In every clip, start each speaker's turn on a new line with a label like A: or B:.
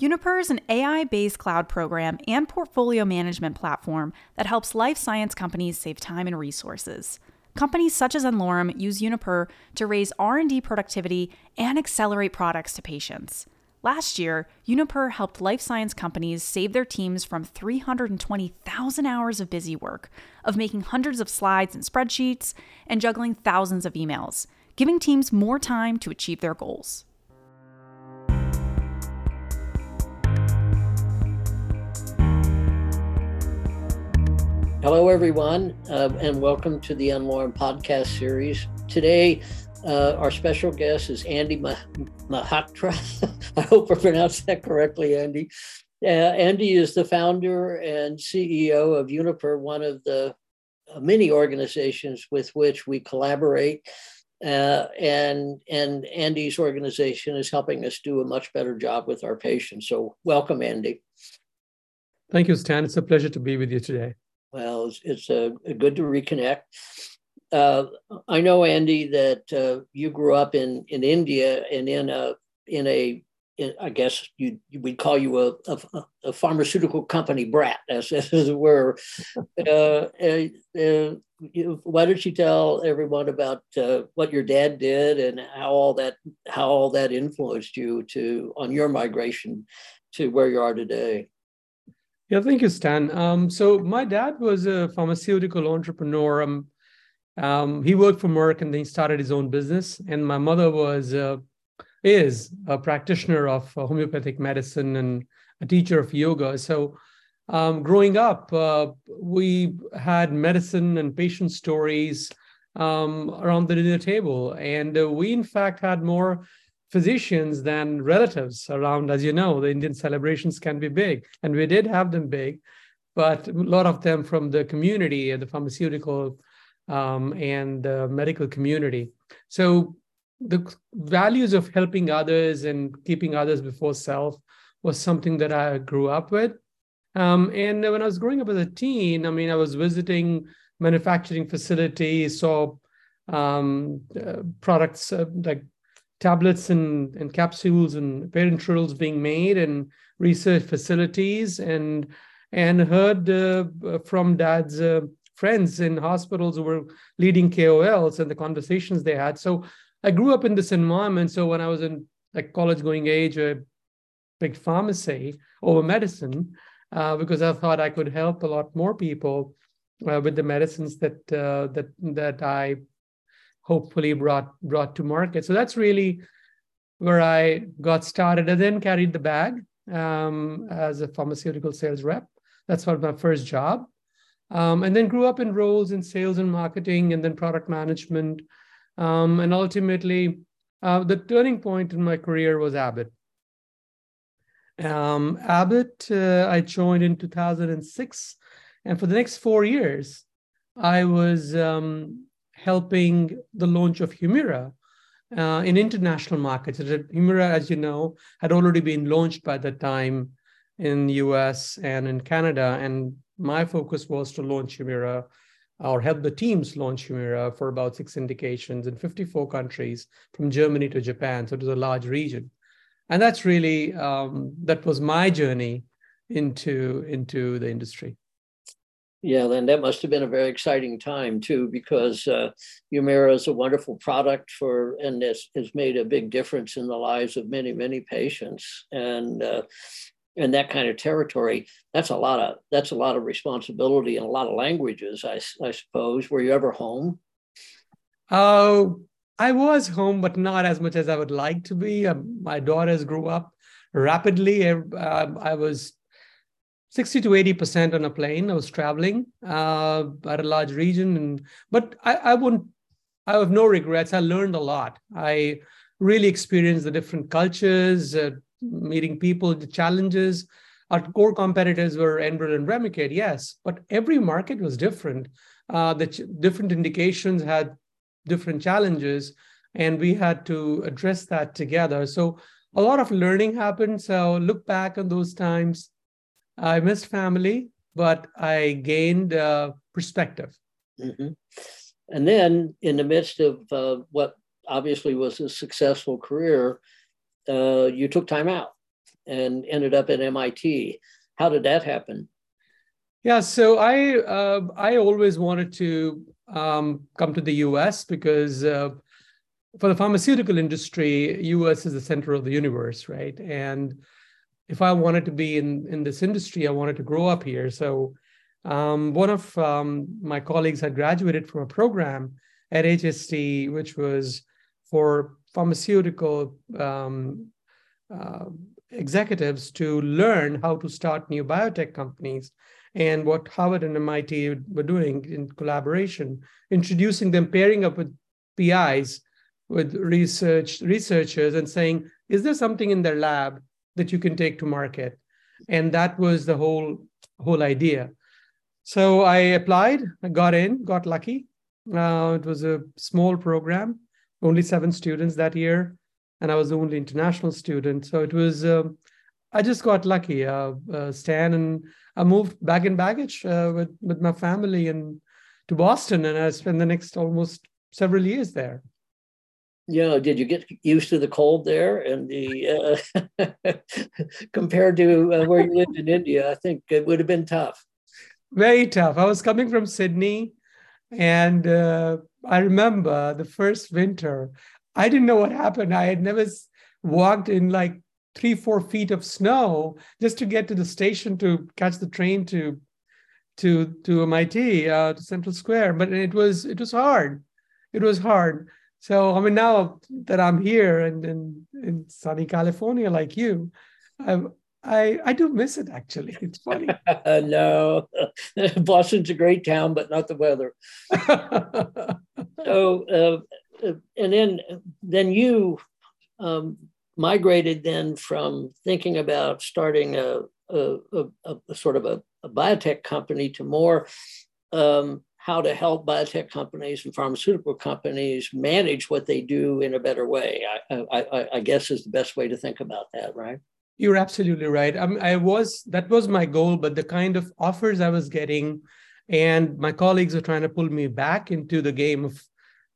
A: Unipr is an AI based cloud program and portfolio management platform that helps life science companies save time and resources. Companies such as n-Lorem use Unipr to raise R&D productivity and accelerate products to patients. Last year, Unipr helped life science companies save their teams from 320,000 hours of busy work, of making hundreds of slides and spreadsheets, and juggling thousands of emails, giving teams more time to achieve their goals.
B: Hello, everyone, uh, and welcome to the n-Lorem podcast series. Today, uh, our special guest is Andy Mehrotra. I hope I pronounced that correctly, Andy. Uh, Andy is the founder and CEO of Unipr, one of the uh, many organizations with which we collaborate. Uh, and and Andy's organization is helping us do a much better job with our patients. So, welcome, Andy.
C: Thank you, Stan. It's a pleasure to be with you today.
B: Well, it's, it's a, a good to reconnect uh, I know, Andy, that uh, you grew up in in India and in a in a in, I guess you we'd call you a, a, a, pharmaceutical company brat, as, as it were. Uh, uh, uh, you, why don't you tell everyone about uh, what your dad did and how all that how all that influenced you to on your migration to where you are today?
C: Yeah, thank you, Stan. Um, so my dad was a pharmaceutical entrepreneur. Um, um, he worked for Merck and then he started his own business. And my mother was uh, is a practitioner of uh, homeopathic medicine and a teacher of yoga. So um, growing up, uh, we had medicine and patient stories um, around the dinner table, and uh, we in fact had more physicians than relatives around. As you know, the Indian celebrations can be big, and we did have them big, but a lot of them from the community and the pharmaceutical um, and the medical community. So the values of helping others and keeping others before self was something that I grew up with. Um, and when I was growing up as a teen, I mean, I was visiting manufacturing facilities, saw um, uh, products uh, like tablets and, and capsules and parenterals being made and research facilities and and heard uh, from dad's uh, friends in hospitals who were leading KOLs and the conversations they had. So I grew up in this environment. So when I was in like college going age, I picked pharmacy over medicine uh, because I thought I could help a lot more people uh, with the medicines that uh, that that I hopefully brought brought to market. So that's really where I got started. and then carried the bag um, as a pharmaceutical sales rep. That's what my first job. Um, and then grew up in roles in sales and marketing and then product management. Um, and ultimately, uh, the turning point in my career was Abbott. Um, Abbott, uh, I joined in 2006. And for the next four years, I was um, helping the launch of Humira uh, in international markets. Humira, as you know, had already been launched by that time in the US and in Canada. And my focus was to launch Humira or help the teams launch Humira for about six indications in 54 countries from Germany to Japan. So it was a large region. And that's really, um, that was my journey into, into the industry.
B: Yeah, then that must have been a very exciting time too, because uh, is a wonderful product for, and this has made a big difference in the lives of many, many patients. And uh, in that kind of territory, that's a lot of that's a lot of responsibility and a lot of languages. I, I suppose. Were you ever home?
C: Oh, I was home, but not as much as I would like to be. Um, my daughters grew up rapidly. Uh, I was 60 to 80 percent on a plane. I was traveling uh, at a large region, and but I, I wouldn't. I have no regrets. I learned a lot. I really experienced the different cultures, uh, meeting people, the challenges. Our core competitors were Enbrel and Remicade, yes, but every market was different. Uh, the ch- different indications had different challenges, and we had to address that together. So a lot of learning happened. So look back on those times. I missed family, but I gained uh, perspective.
B: Mm-hmm. And then, in the midst of uh, what obviously was a successful career, uh, you took time out and ended up at MIT. How did that happen?
C: Yeah, so I uh, I always wanted to um, come to the U.S. because uh, for the pharmaceutical industry, U.S. is the center of the universe, right? And if I wanted to be in in this industry, I wanted to grow up here. So um, one of um, my colleagues had graduated from a program at HST, which was for pharmaceutical um, uh, executives to learn how to start new biotech companies and what Harvard and MIT were doing in collaboration, introducing them, pairing up with PIs, with research researchers, and saying, "Is there something in their lab that you can take to market?" And that was the whole whole idea. So I applied, got in, got lucky. Uh, it was a small program, only seven students that year, and I was the only international student. So it was, uh, I just got lucky, uh, uh, Stan, and I moved back in baggage uh, with with my family and to Boston, and I spent the next almost several years there.
B: Yeah, did you get used to the cold there and the uh, compared to uh, where you lived in India? I think it would have been tough.
C: Very tough. I was coming from Sydney, and uh, I remember the first winter. I didn't know what happened. I had never walked in like three, four feet of snow just to get to the station to catch the train to to to MIT uh, to Central Square. But it was it was hard. It was hard. So I mean, now that I'm here and in, in sunny California like you, I I I do miss it actually. It's funny.
B: no, Boston's a great town, but not the weather. so uh, uh, and then then you um, migrated then from thinking about starting a, a, a, a sort of a, biotech company to more um, how to help biotech companies and pharmaceutical companies manage what they do in a better way. I, I, I guess is the best way to think about that, right?
C: You're absolutely right. I, I was that was my goal, but the kind of offers I was getting, and my colleagues are trying to pull me back into the game of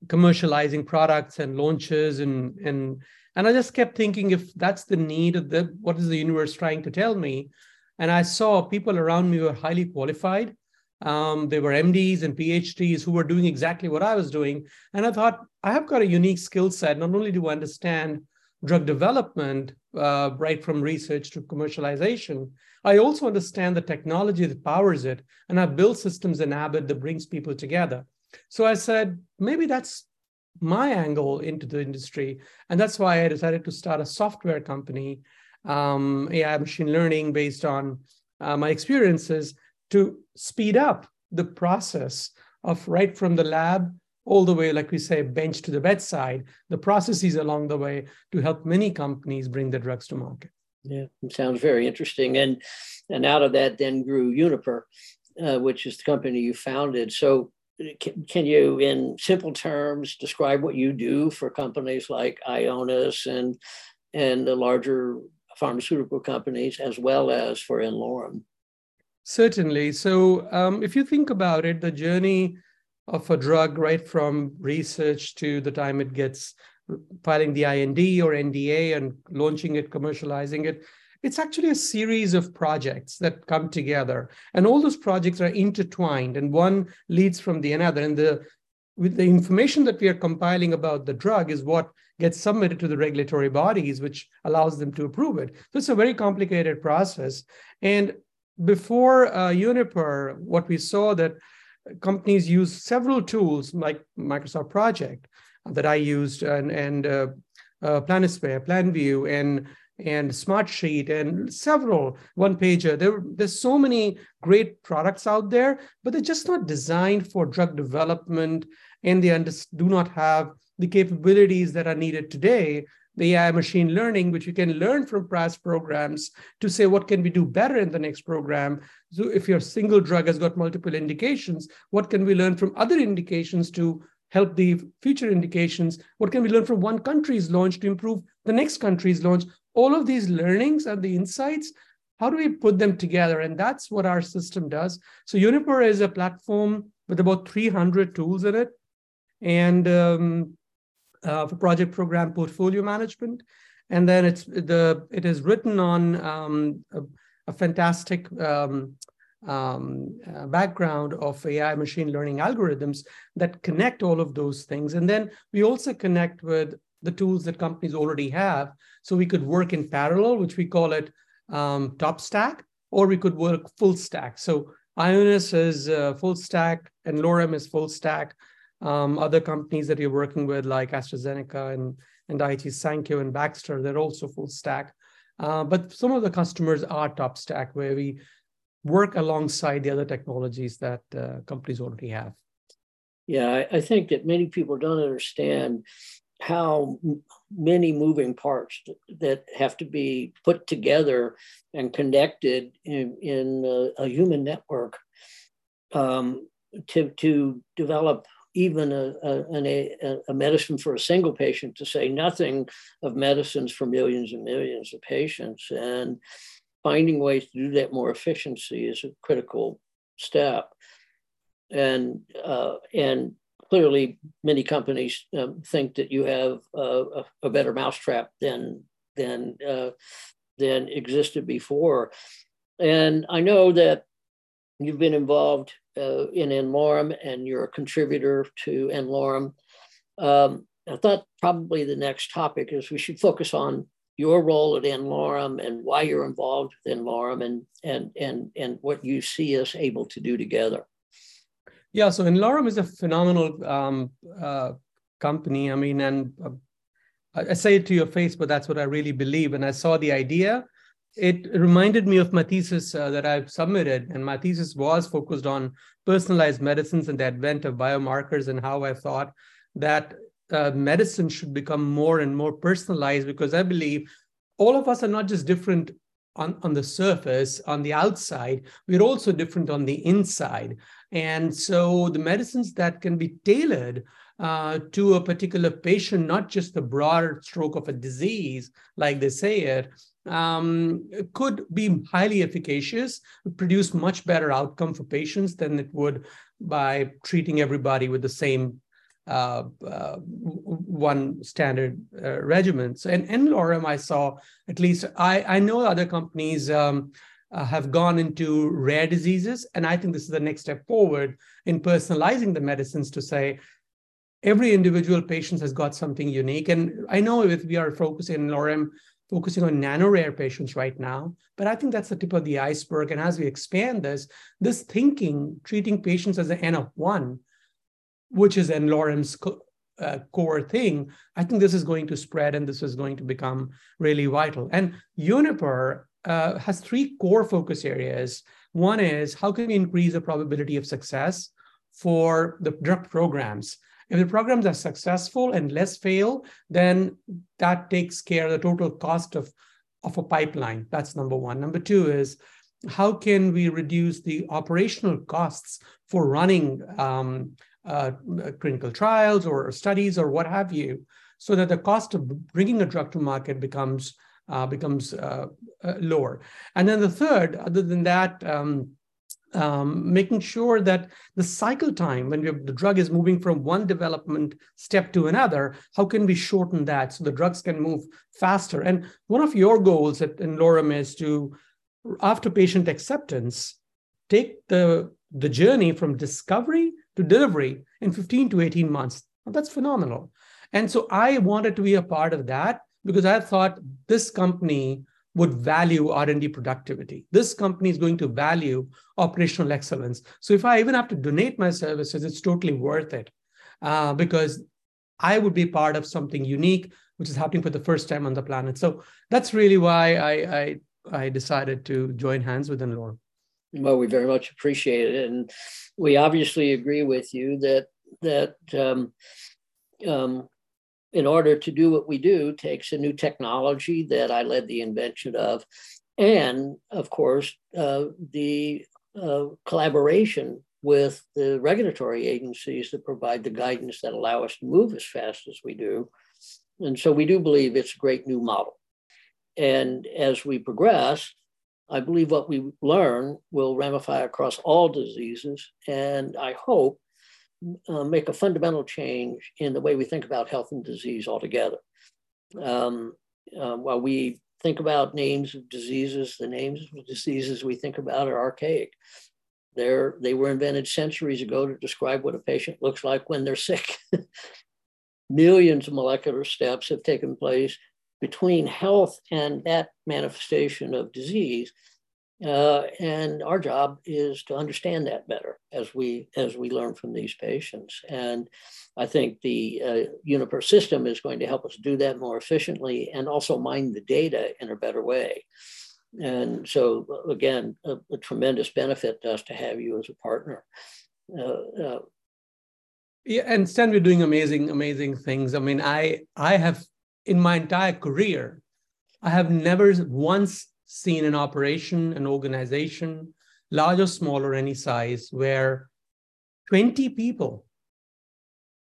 C: commercializing products and launches and and and I just kept thinking if that's the need of the what is the universe trying to tell me? And I saw people around me were highly qualified. Um, they were MDs and PhDs who were doing exactly what I was doing. And I thought, I have got a unique skill set. Not only do I understand drug development, uh, right from research to commercialization, I also understand the technology that powers it. And I've built systems in Abbott that brings people together. So I said, maybe that's my angle into the industry. And that's why I decided to start a software company, um, AI machine learning based on uh, my experiences to speed up the process of right from the lab all the way, like we say, bench to the bedside, the processes along the way to help many companies bring their drugs to market.
B: Yeah, sounds very interesting. And and out of that then grew Unipr, uh, which is the company you founded. So can, can you, in simple terms, describe what you do for companies like Ionis and and the larger pharmaceutical companies, as well as for n-Lorem?
C: Certainly. So, um, if you think about it, the journey of a drug, right from research to the time it gets filing the IND or NDA and launching it, commercializing it, it's actually a series of projects that come together. And all those projects are intertwined and one leads from the another. And the with the information that we are compiling about the drug is what gets submitted to the regulatory bodies, which allows them to approve it. So it's a very complicated process. And before uh, Unipr, what we saw that companies use several tools like Microsoft Project that I used and, and uh, uh, Planisware, PlanView, and and Smartsheet and several one pager. There, there's so many great products out there, but they're just not designed for drug development and they under, do not have the capabilities that are needed today. The AI machine learning, which you can learn from past programs to say what can we do better in the next program. So if your single drug has got multiple indications, what can we learn from other indications to help the future indications? What can we learn from one country's launch to improve the next country's launch? all of these learnings and the insights, how do we put them together? And that's what our system does. So Unipr is a platform with about 300 tools in it. And um, uh, for project program portfolio management. and then it's the it is written on um, a, a, fantastic um, um, uh, background of AI machine learning algorithms that connect all of those things. And then we also connect with the tools that companies already have. So we could work in parallel, which we call it um, top stack, or we could work full stack. So Ionis is uh, full stack and Lorem is full stack. Um, other companies that you're working with, like AstraZeneca and, and Daiichi Sankyo and Baxter, they're also full stack. Uh, but some of the customers are top stack, where we work alongside the other technologies that uh, companies already have.
B: Yeah, I, I, think that many people don't understand how many moving parts that have to be put together and connected in, in a, a, human network um, to, to develop even a, a, a, medicine for a single patient, to say nothing of medicines for millions and millions of patients. And finding ways to do that more efficiency is a critical step. And uh, and clearly, many companies um, think that you have a, a, better mousetrap than than uh, than existed before. And I know that you've been involved uh, in n-Lorem and you're a contributor to n-Lorem. Um, I thought probably the next topic is we should focus on your role at n-Lorem and why you're involved with n-Lorem and, and, and, and what you see us able to do together.
C: Yeah, so n-Lorem is a phenomenal um, uh, company. I mean, and uh, I say it to your face, but that's what I really believe. And I saw the idea. It reminded me of my thesis uh, that I've submitted, and my thesis was focused on personalized medicines and the advent of biomarkers and how I thought that uh, medicine should become more and more personalized because I believe all of us are not just different on, on the surface, on the outside, we're also different on the inside. And so the medicines that can be tailored uh, to a particular patient, not just the broad stroke of a disease, like they say it, um, could be highly efficacious, produce much better outcome for patients than it would by treating everybody with the same uh, uh, one standard uh, regimen. So, and n-Lorem, I saw at least I, I know other companies um, uh, have gone into rare diseases, and I think this is the next step forward in personalizing the medicines to say every individual patient has got something unique. And I know if we are focusing n-Lorem, focusing on nano rare patients right now, but I think that's the tip of the iceberg. And as we expand this, this thinking, treating patients as an N of one which is n-Lorem's co- uh, core thing, I think this is going to spread and this is going to become really vital. And Unipr uh, has three core focus areas. One is how can we increase the probability of success for the drug programs? If the programs are successful and less fail, then that takes care of the total cost of, of a pipeline. That's number one. Number two is how can we reduce the operational costs for running um, uh, clinical trials or studies or what have you, so that the cost of bringing a drug to market becomes uh, becomes uh, uh lower. And then the third, other than that, um, um, making sure that the cycle time when the drug is moving from one development step to another, how can we shorten that so the drugs can move faster? And one of your goals at, n-Lorem is to, after patient acceptance, take the, the journey from discovery to delivery in 15 to 18 months. Now, that's phenomenal. And so I wanted to be a part of that because I thought this company would value R&D productivity. This company is going to value operational excellence. So if I even have to donate my services, it's totally worth it uh, because I would be part of something unique, which is happening for the first time on the planet. So that's really why I I, I decided to join hands with n-Lorem.
B: Well, we very much appreciate it, and we obviously agree with you that that um, um, in order to do what we do takes a new technology that I led the invention of, and of course uh, the uh, collaboration with the regulatory agencies that provide the guidance that allow us to move as fast as we do. And so we do believe it's a great new model. And as we progress, I believe what we learn will ramify across all diseases, and I hope uh, make a fundamental change in the way we think about health and disease altogether. Um, uh, while we think about names of diseases, the names of diseases we think about are archaic. They're, they were invented centuries ago to describe what a patient looks like when they're sick. Millions of molecular steps have taken place between health and that manifestation of disease. Uh, and our job is to understand that better as we as we learn from these patients. And I think the uh, Unipr system is going to help us do that more efficiently and also mine the data in a better way. And so, again, a, a tremendous benefit to us to have you as a partner. Uh, uh
C: yeah, and Stan, we're doing amazing, amazing things. I mean, I I have in my entire career, I have never once seen an operation, an organization, large or small or any size, where 20 people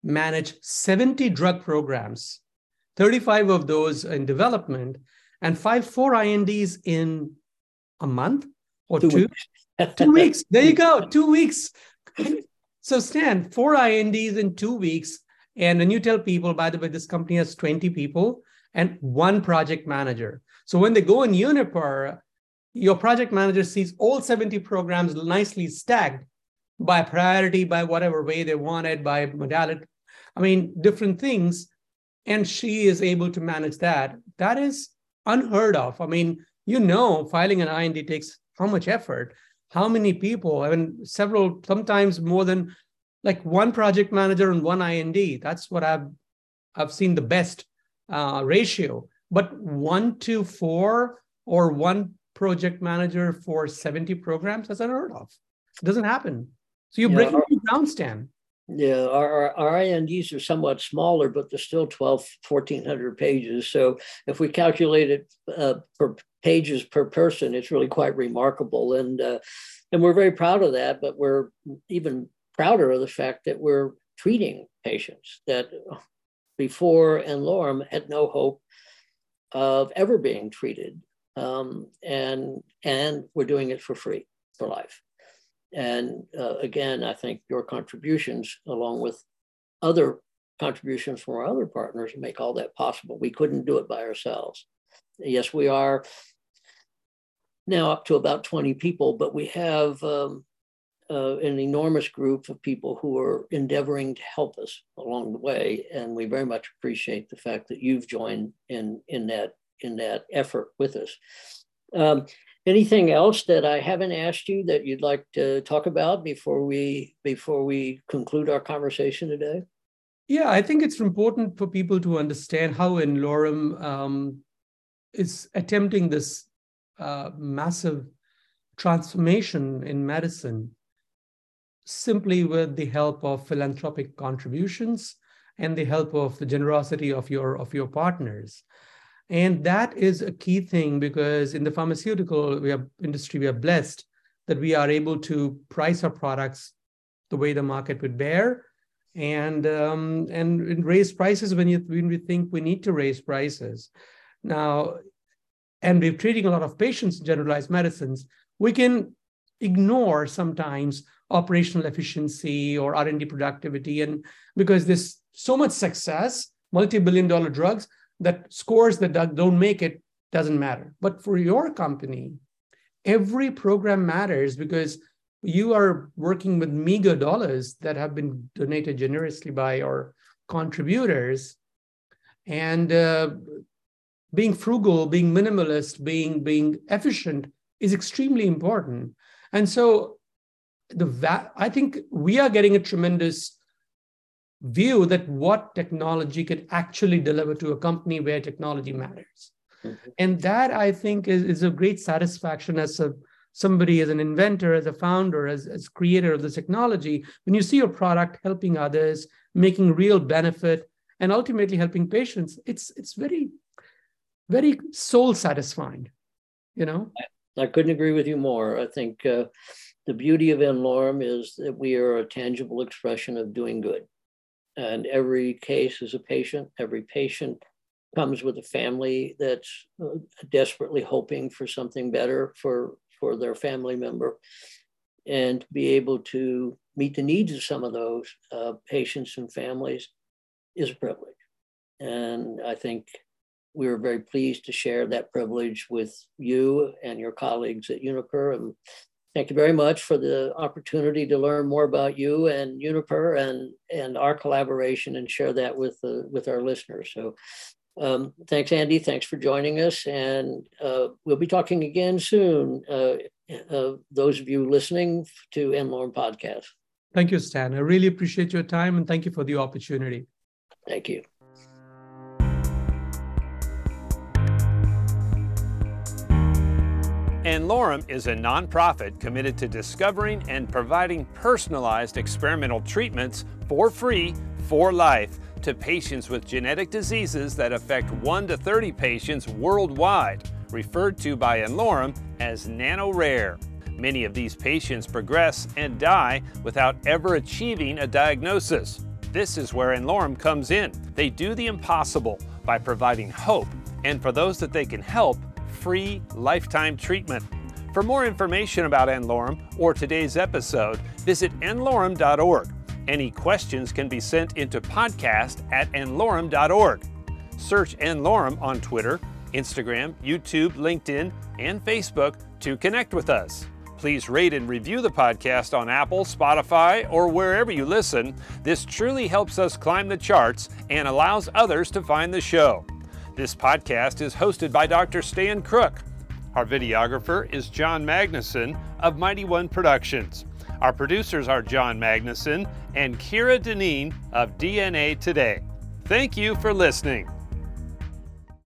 C: manage 70 drug programs, 35 of those in development, and five, four INDs in a month or two. Two weeks. two weeks. There you go. Two weeks. So, Stan, four INDs in two weeks. And then you tell people, by the way, this company has 20 people and one project manager. So when they go in Unipr, your project manager sees all 70 programs nicely stacked by priority, by whatever way they want it, by modality. I mean, different things. And she is able to manage that. That is unheard of. I mean, you know, filing an IND takes how much effort, how many people, I mean, several, sometimes more than like one project manager and one IND. That's what I've I've seen the best uh, ratio. But one to four or one project manager for 70 programs, that's unheard of. It doesn't happen. So you're yeah, breaking our, down, Stan.
B: Yeah, our, our, our INDs are somewhat smaller, but they're still 12, 1400 pages. So if we calculate it uh, per pages per person, it's really quite remarkable. And, uh, and we're very proud of that, but we're even prouder of the fact that we're treating patients that before and Lorem had no hope of ever being treated. Um, and, and we're doing it for free for life. And uh, again, I think your contributions, along with other contributions from our other partners, make all that possible. We couldn't do it by ourselves. Yes, we are now up to about 20 people, but we have um, uh, an enormous group of people who are endeavoring to help us along the way, and we very much appreciate the fact that you've joined in in that in that effort with us. Um, anything else that I haven't asked you that you'd like to talk about before we before we conclude our conversation today?
C: Yeah, I think it's important for people to understand how n-Lorem um, is attempting this uh, massive transformation in medicine simply with the help of philanthropic contributions and the help of the generosity of your of your partners. And that is a key thing because in the pharmaceutical we are, industry we are blessed that we are able to price our products the way the market would bear. And um, and raise prices when you when we think we need to raise prices. Now and we're treating a lot of patients in generalized medicines we can ignore sometimes operational efficiency or r&d productivity. And because there's so much success multi-billion dollar drugs that scores that don't make it doesn't matter. But for your company every program matters because you are working with meager dollars that have been donated generously by our contributors. And uh, being frugal being minimalist being being efficient is extremely important. And so the va- I think we are getting a tremendous view that what technology could actually deliver to a company where technology matters. Mm-hmm. And that I think is, is a great satisfaction as a somebody as an inventor, as a founder, as, as creator of this technology, when you see your product helping others, making real benefit, and ultimately helping patients, it's it's very, very soul satisfying, you know.
B: I couldn't agree with you more. I think uh, the beauty of n-Lorem is that we are a tangible expression of doing good. And every case is a patient. Every patient comes with a family that's uh, desperately hoping for something better for, for their family member. And to be able to meet the needs of some of those uh, patients and families is a privilege. And I think we were very pleased to share that privilege with you and your colleagues at Unipr. And thank you very much for the opportunity to learn more about you and Unipr and, and our collaboration and share that with, uh, with our listeners. So um, thanks, Andy. Thanks for joining us. And uh, we'll be talking again soon. Uh, uh, those of you listening to n-Lorem Podcast.
C: Thank you, Stan. I really appreciate your time and thank you for the opportunity.
B: Thank you.
D: n-Lorem is a nonprofit committed to discovering and providing personalized experimental treatments for free for life to patients with genetic diseases that affect 1 to 30 patients worldwide, referred to by n-Lorem as nano-rare. Many of these patients progress and die without ever achieving a diagnosis. This is where n-Lorem comes in. They do the impossible by providing hope, and for those that they can help, free lifetime treatment. For more information about n-Lorem or today's episode, visit nlorem.org. Any questions can be sent into podcast at nlorem.org. Search n-Lorem on Twitter, Instagram, YouTube, LinkedIn, and Facebook to connect with us. Please rate and review the podcast on Apple, Spotify, or wherever you listen. This truly helps us climb the charts and allows others to find the show. This podcast is hosted by Dr. Stan Crooke. Our videographer is John Magnuson of Mighty One Productions. Our producers are John Magnuson and Kira Dineen of DNA Today. Thank you for listening.